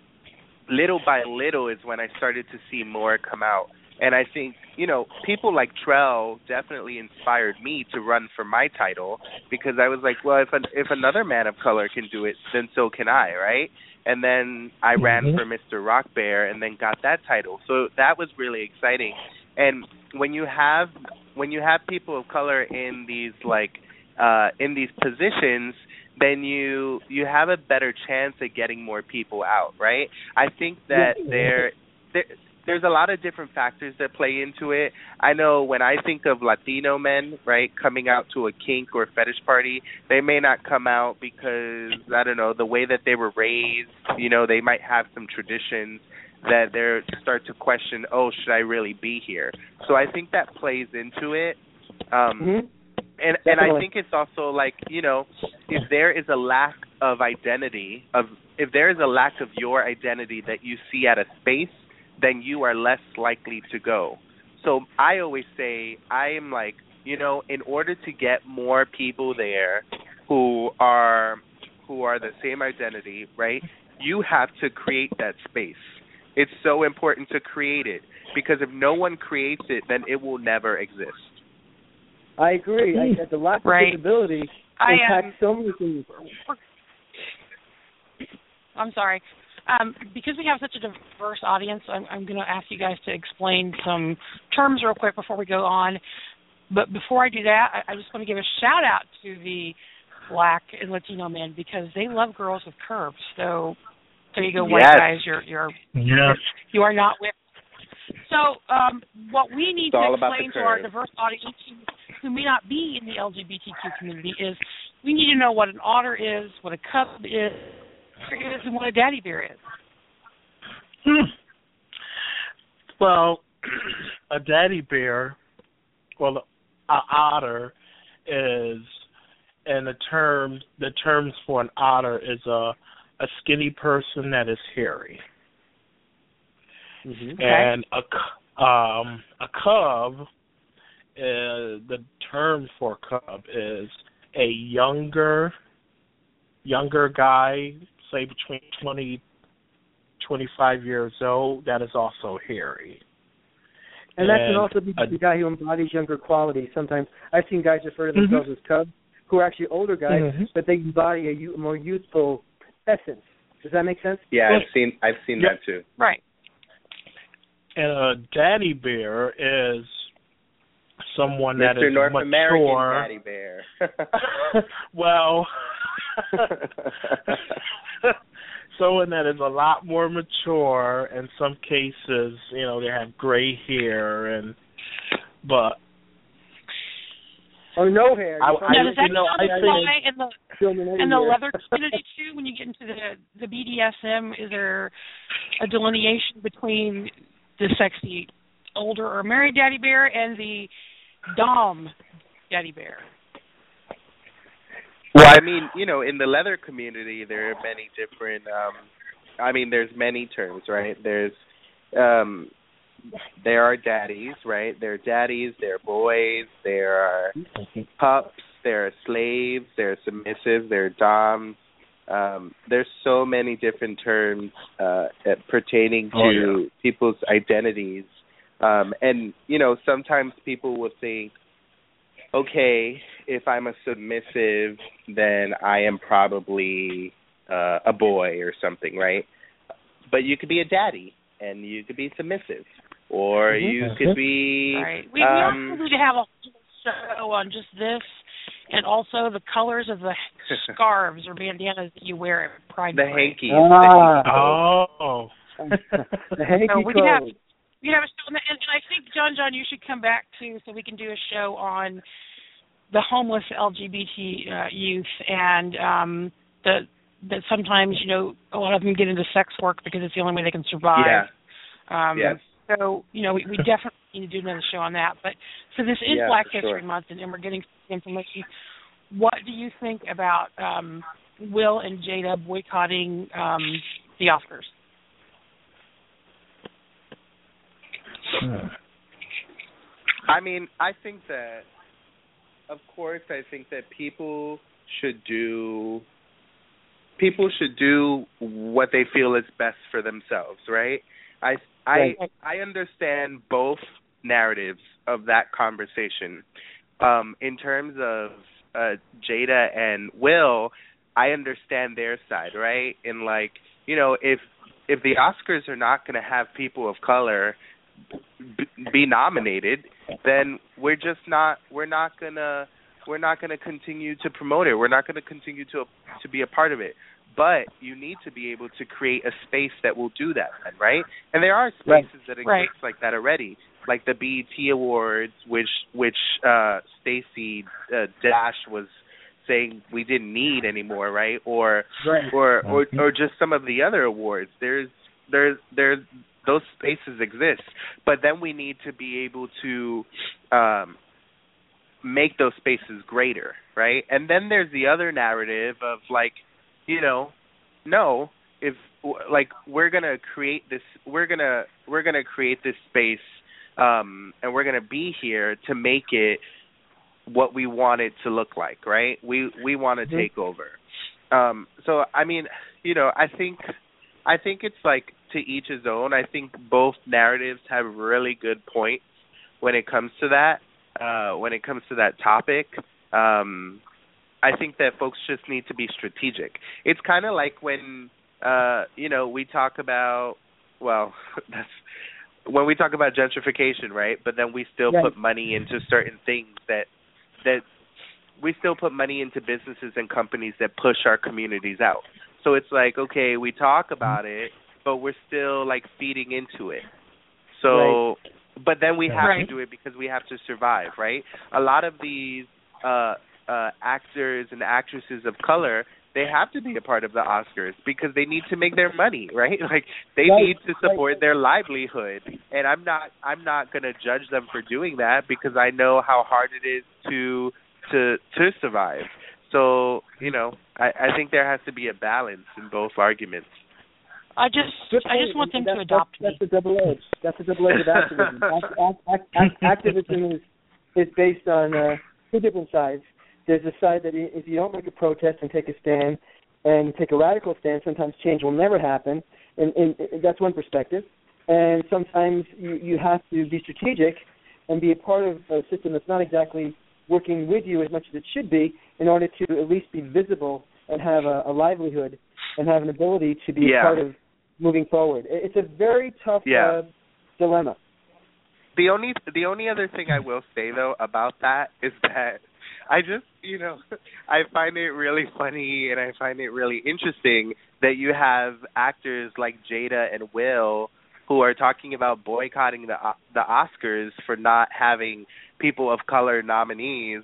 little by little is when I started to see more come out. And I think you know people like Trell definitely inspired me to run for my title because I was like, well, if an, if another man of color can do it, then so can I, right? And then I ran Mhm. for Mr. Rock Bear and then got that title. So that was really exciting. And when you have when you have people of color in these like uh in these positions then you you have a better chance at getting more people out, right? I think that there there there's a lot of different factors that play into it. I know when I think of Latino men, right, coming out to a kink or fetish party, they may not come out because I don't know the way that they were raised. You know, they might have some traditions that they start to question. Oh, should I really be here? So I think that plays into it. Um, Mhm. And and I think it's also like you know if there is a lack of identity of if there is a lack of your identity that you see at a space, then you are less likely to go. So I always say I am like, you know, in order to get more people there who are who are the same identity, right? You have to create that space. It's so important to create it because if no one creates it, then it will never exist. I agree. I, the lack of Right. visibility I impacts um, so many things. I'm sorry. Um, because we have such a diverse audience, I'm, I'm going to ask you guys to explain some terms real quick before we go on. But before I do that, I, I just want to give a shout out to the black and Latino men because they love girls with curves. So there you go, white Yes. guys. You're you're Yes. you are not with. So um, what we need It's to explain to our diverse audience who, who may not be in the LGBTQ community is we need to know what an otter is, what a cub is, is and what a daddy bear is. Hmm. Well, a daddy bear, well, a otter is, and the term the terms for an otter is a a skinny person that is hairy, hmm and a um a cub. Uh, the term for cub is a younger younger guy, say between twenty 25 years old that is also hairy. And that can also be a- the guy who embodies younger qualities. Sometimes I've seen guys refer to Mhm. themselves as cubs, who are actually older guys, Mhm. but they embody a you- more youthful essence. Does that make sense? Yeah, Well, I've seen I've seen yeah. that too. Right. And a daddy bear is someone that Mr. is North mature. American Daddy Bear. well, someone that is a lot more mature. In some cases, you know, they have gray hair, and but Or no hair. I- I- now, does that you know, sound I apply think- in the in the leather community too? When you get into the the BDSM, is there a delineation between the sexy older or married daddy bear and the dom daddy bear? Well, I mean, you know, in the leather community, there are many different. um I mean, there's many terms, right? There's, um there are daddies, right? There are daddies, there are boys, there are pups, there are slaves, there are submissives, there are doms. Um, there's so many different terms uh, pertaining to Oh, yeah. people's identities, um, and you know sometimes people will think, okay, if I'm a submissive, then I am probably uh, a boy or something, right? But you could be a daddy, and you could be submissive, or Mhm. you could be Right. We, we um, also need to have a show on just this, and also the colors of the scarves or bandanas that you wear at Pride the Parade. hanky. Ah. oh, the hanky So we can have code. We have a show, and, and I think John, John, you should come back too, so we can do a show on the homeless LGBT uh, youth and um, the that sometimes you know a lot of them get into sex work because it's the only way they can survive. Yeah. Um, Yes. So you know we, we definitely need to do another show on that. But so this is Yeah, Black History sure. Month, and, and we're getting information. What do you think about um, Will and Jada boycotting um, the Oscars? I mean, I think that, of course, I think that people should do. People should do what they feel is best for themselves, right? I I I understand both narratives of that conversation. Um, in terms of uh, Jada and Will, I understand their side, right? And like, you know, if if the Oscars are not going to have people of color be nominated, then we're just not we're not gonna we're not gonna continue to promote it. We're not gonna continue to to be a part of it. But you need to be able to create a space that will do that, right? And there are Right. spaces that exist Right. like that already, like the BET Awards, which which uh Stacey uh, Dash was saying we didn't need anymore, right? Or Right. or or or just some of the other awards. There's there's there's those spaces exist, but then we need to be able to um make those spaces greater, right? And then there's the other narrative of like, you know, no, if like we're gonna create this we're gonna we're gonna create this space um and we're gonna be here to make it what we want it to look like right we we want to Mhm. take over um so i mean you know i think i think it's like to each his own. I think both narratives have really good points when it comes to that uh when it comes to that topic. Um i think that folks just need to be strategic. It's kind of like when uh you know we talk about well that's when we talk about gentrification right? But then we still Right. put money into certain things that that we still put money into businesses and companies that push our communities out. So it's like okay we talk about it but we're still like feeding into it so but then we have Right. to do it because we have to survive right a lot of these uh uh actors and actresses of color they have to be a part of the Oscars because they need to make their money, right? Like they Right, need to support their livelihood. And I'm not I'm not going to judge them for doing that because I know how hard it is to to to survive. So, you know, I I think there has to be a balance in both arguments. I just Good I just want them point. to That's- adopt me. That's, that's a double edge. That's a double edge of activism. act, act, act, act, activism is is based on uh, two different sides. There's a side that if you don't make a protest and take a stand and take a radical stand, sometimes change will never happen, and, and, and that's one perspective. And sometimes you you have to be strategic and be a part of a system that's not exactly working with you as much as it should be in order to at least be visible and have a, a livelihood and have an ability to be Yeah. a part of moving forward. It- It's a very tough Yeah. uh, dilemma. The only the only other thing I will say though about that is that I just you know I find it really funny and I find it really interesting that you have actors like Jada and Will who are talking about boycotting the the Oscars for not having people of color nominees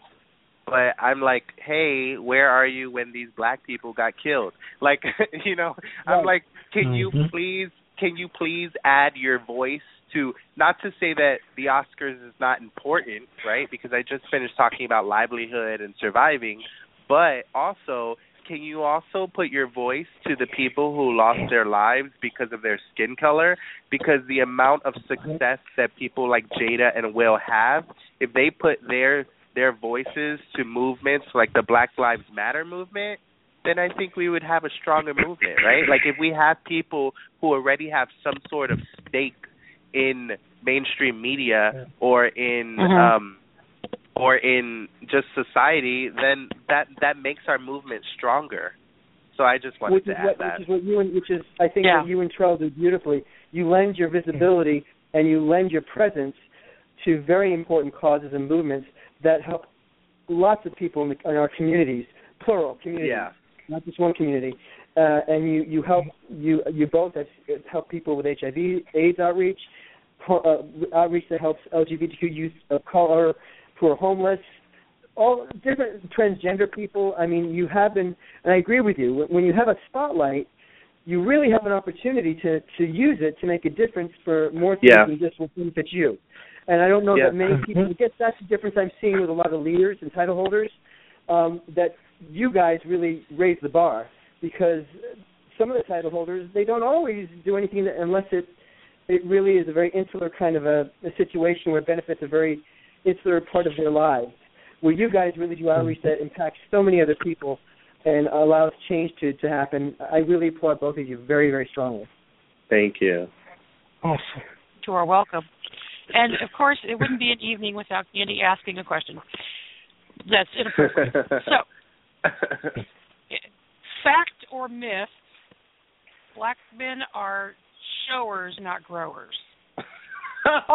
but I'm like, hey, where are you when these black people got killed? Like, you know, I'm like, can you Mhm. please, can you please add your voice to, not to say that the Oscars is not important, right? Because I just finished talking about livelihood and surviving, but also, can you also put your voice to the people who lost their lives because of their skin color? Because the amount of success that people like Jada and Will have, if they put their their voices to movements like the Black Lives Matter movement, then I think we would have a stronger movement, right? Like if we have people who already have some sort of stake in mainstream media or in Mhm. um or in just society, then that that makes our movement stronger. So I just wanted which to is add what that. which is what you and which is I think Yeah. what you and Trell do beautifully. You lend your visibility and you lend your presence to very important causes and movements that help lots of people in, the, in our communities, plural communities, Yeah. Not just one community. Uh, and you you help you you both have help people with HIV AIDS outreach, uh, outreach that helps LGBTQ youth of color who are homeless, all different transgender people. I mean, you have been, and I agree with you. When you have a spotlight, you really have an opportunity to to use it to make a difference for more people Yeah. than just what benefits you. And I don't know Yeah. that many people. I guess that's the difference I'm seeing with a lot of leaders and title holders. Um, that you guys really raise the bar because some of the title holders they don't always do anything that, unless it it really is a very insular kind of a, a situation where it benefits a very insular part of their lives. Where you guys really do outreach that impacts so many other people and allows change to to happen. I really applaud both of you very very strongly. Thank you. Awesome. You are welcome. And of course, it wouldn't be an evening without Andy asking a question. That's inappropriate. so, fact or myth? Black men are showers, not growers. I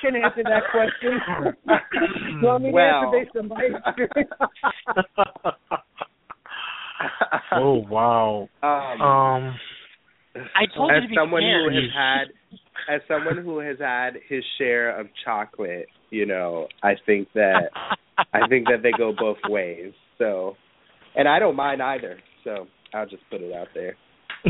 can answer that question. you want me to Well. answer based on my experience? oh wow. um, Um. I told you as to be someone who has had as someone who has had his share of chocolate, you know, I think that I think that they go both ways. So, and I don't mind either. So I'll just put it out there.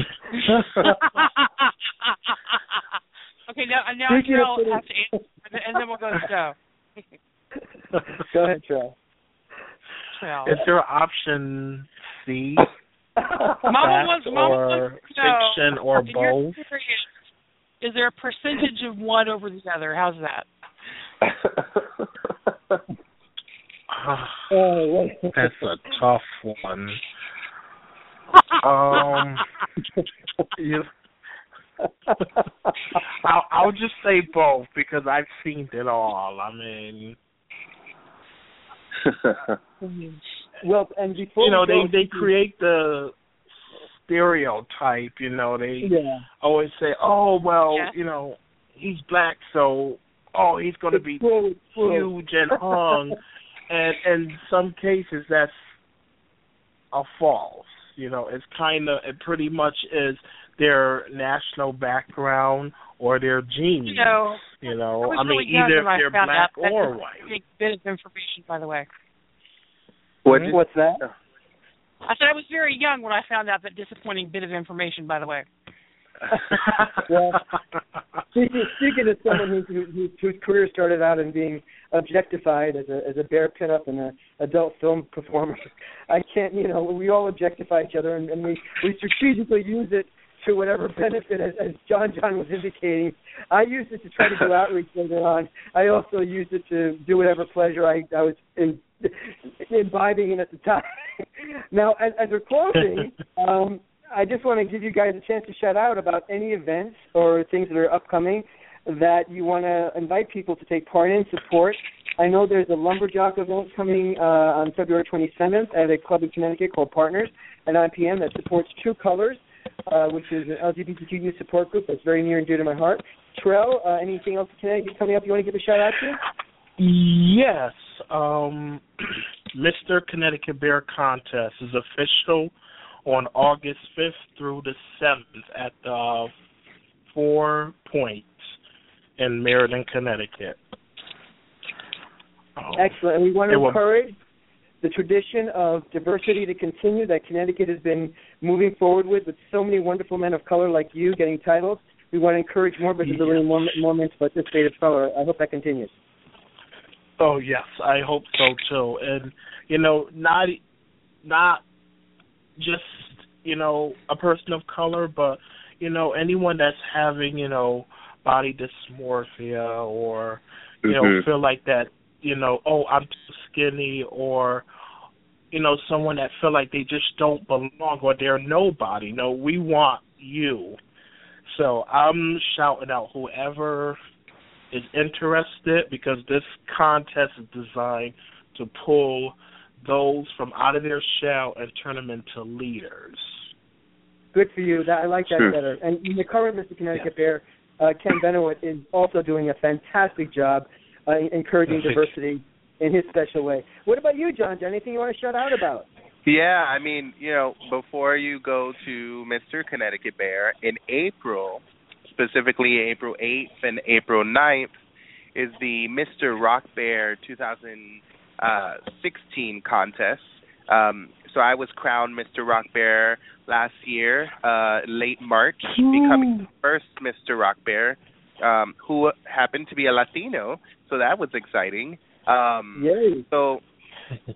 okay, now now Speaking of Cheryl putting- has to answer, and then- and then we'll go to Joe. Go ahead, Trell. Cheryl. Is there option C? Mama wants, Mama or wants to fiction or both. Is there a percentage of one over the other? How's that? Oh, That's a tough one. Um, you, I'll, I'll just say both because I've seen it all. I mean, well, and before you know, they they create the stereotype. You know, they Yeah. always say, "Oh, well, Yeah. you know, he's black, so oh, he's going to be true, it's true. huge and hung." and in some cases, that's a false. You know, it's kind of it pretty much is their national background or their genes. You know, you I know, was I mean, really either when I they're black out or was white. big bit of information, by the way. what Mhm. What's that? I said I was very young when I found out that disappointing bit of information, by the way. Well, Speaking, speaking of someone who, who, who, whose career started out in being objectified as a as a bear pinup and a adult film performer, I can't. You know, we all objectify each other, and, and we we strategically use it to whatever benefit, as, as John John was indicating. I used it to try to do outreach later on. I also used it to do whatever pleasure I I was in, imbibing in at the time. now, as, as we're closing, um, I just want to give you guys a chance to shout out about any events or things that are upcoming that you want to invite people to take part in, support. I know there's a lumberjack event coming uh, on February 27th at a club in Connecticut called Partners at 9 p.m. that supports True Colors, uh, which is an LGBTQ youth support group that's very near and dear to my heart. Trell, uh, anything else in Connecticut coming up you want to give a shout out to? Yes. Um Mr. Connecticut Bear Contest is official on August 5th through the 7th at the Four Points in Meriden, Connecticut. Um, Excellent. And we want to will- encourage the tradition of diversity to continue that Connecticut has been moving forward with, with so many wonderful men of color like you getting titles. We want to encourage more visibility and more, more men to participate of color. I hope that continues. Oh yes, I hope so too. And you know, not not just you know a person of color, but you know anyone that's having you know body dysmorphia or you know Mhm. feel like that you know oh I'm too skinny or you know someone that feel like they just don't belong or they're nobody. No, we want you. So I'm shouting out whoever is interested because this contest is designed to pull those from out of their shell and turn them into leaders. Good for you. That I like that Sure. better. And the current Mr. Connecticut Bear, uh, Ken Benowit, is also doing a fantastic job uh, encouraging Thank you. diversity in his special way. What about you, John? Anything you want to shout out about? Yeah, I mean, you know, before you go to Mr. Connecticut Bear in April, specifically April 8th and April 9th, is the Mr. Rock Bear 2016 contests. Um, so I was crowned Mr. Rock Bear last year, uh, late March, becoming the first Mr. Rock Bear, um, who happened to be a Latino. So that was exciting. Um, Yay. so,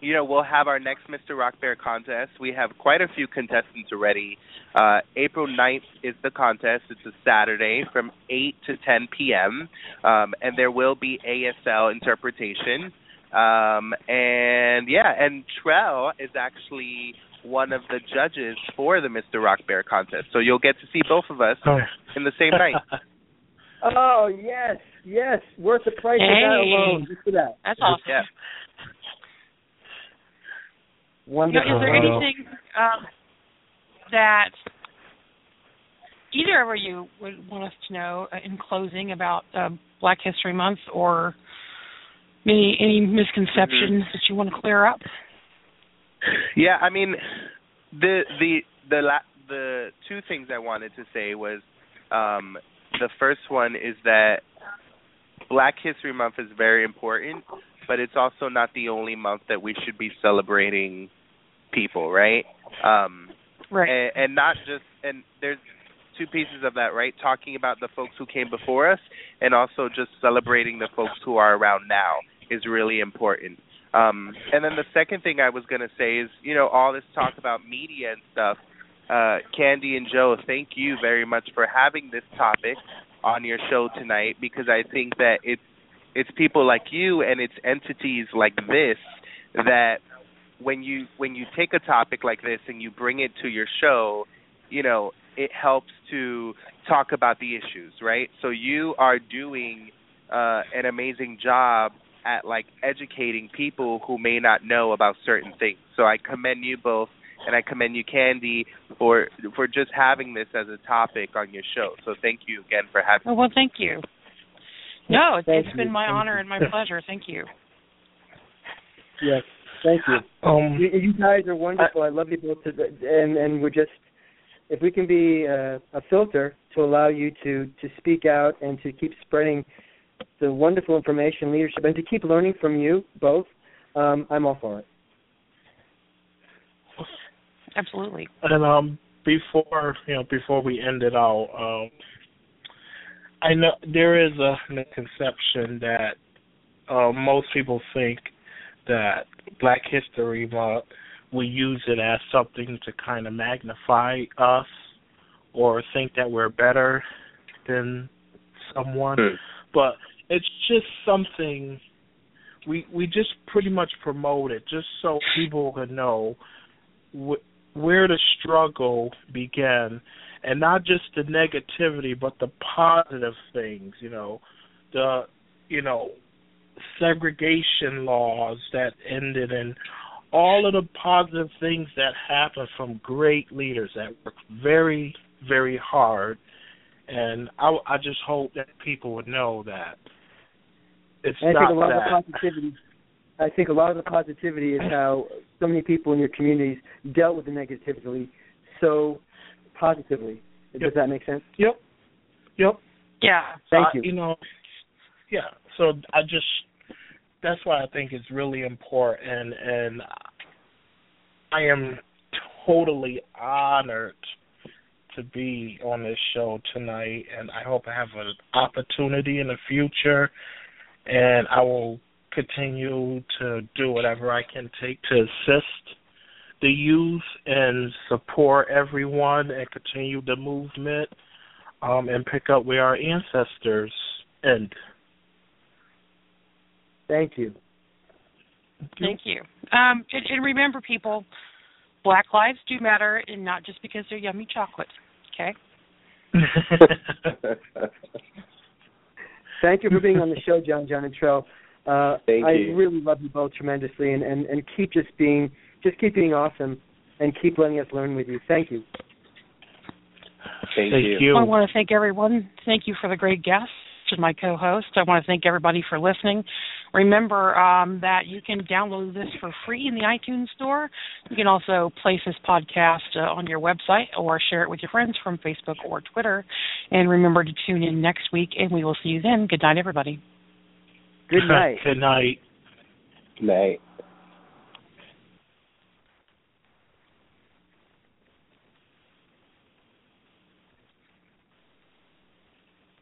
you know, we'll have our next Mr. Rock Bear contest. We have quite a few contestants already. Uh, April 9th is the contest. It's a Saturday from 8 to 10 p.m., um, and there will be ASL interpretation. Um, and, yeah, and Trell is actually one of the judges for the Mr. Rock Bear contest. So you'll get to see both of us in the same night. Oh yes, yes, worth the price of that Hey. alone. Just for that. That's awesome. Yeah. You know, Wonderful. is there anything um, that either of you would want us to know uh, in closing about uh, Black History Month, or any any misconceptions that you want to clear up? Yeah, I mean, the the the la- the two things I wanted to say was um, the first one is that Black History Month is very important, but it's also not the only month that we should be celebrating people, right? Um, Right. and, and not just and there's two pieces of that, right? Talking about the folks who came before us, and also just celebrating the folks who are around now is really important. Um, and then the second thing I was going to say is, you know, all this talk about media and stuff. Uh, Candi and Joe, thank you very much for having this topic on your show tonight because I think that it's it's people like you and it's entities like this that when you when you take a topic like this and you bring it to your show, you know, it helps to talk about the issues, right? So you are doing uh an amazing job at like educating people who may not know about certain things. So I commend you both and I commend you Candi for for just having this as a topic on your show. So thank you again for having oh, well thank you. No, it's, Thank it's you. been my honor and my pleasure. Thank you. Yes, thank you. Um, You, you guys are wonderful. I love you both, to, and and we're just if we can be uh, a filter to allow you to to speak out and to keep spreading the wonderful information, leadership, and to keep learning from you both. Um, I'm all for it. Absolutely. And um, before you know, before we end it all, um, I know there is a misconception that uh, most people think that Black History Month we use it as something to kind of magnify us or think that we're better than someone, Hmm. But it's just something we we just pretty much promote it just so people can know wh- where the struggle began. And not just the negativity but the positive things you know the you know segregation laws that ended and all of the positive things that happened from great leaders that worked very very hard and I, I just hope that people would know that it's And I not think a lot that. of the positivity. I think a lot of the positivity is how so many people in your communities dealt with the negativity so positively. Does that make sense? Yep. Yep. Yeah. Thank I- you. You know, yeah. So I just that's why I think it's really important, and I am totally honored to be on this show tonight, and I hope I have an opportunity in the future, and I will continue to do whatever I can take to assist the youth and support everyone and continue the movement um, and pick up where our ancestors end. Thank you. Thank you. Um, and, and remember, people, Black lives do matter, and not just because they're yummy chocolate. Okay. Thank you for being on the show, John, John, and Trell. Uh, Thank I you. really love you both tremendously, and, and, and keep just being just keep being awesome, and keep letting us learn with you. Thank you. Thank, Thank you. you. I want to thank everyone. Thank you for the great guests and my co-host. I want to thank everybody for listening. Remember um, that you can download this for free in the iTunes store. You can also place this podcast uh, on your website or share it with your friends from Facebook or Twitter. And remember to tune in next week, and we will see you then. Good night, everybody. Good night. Good night. Night.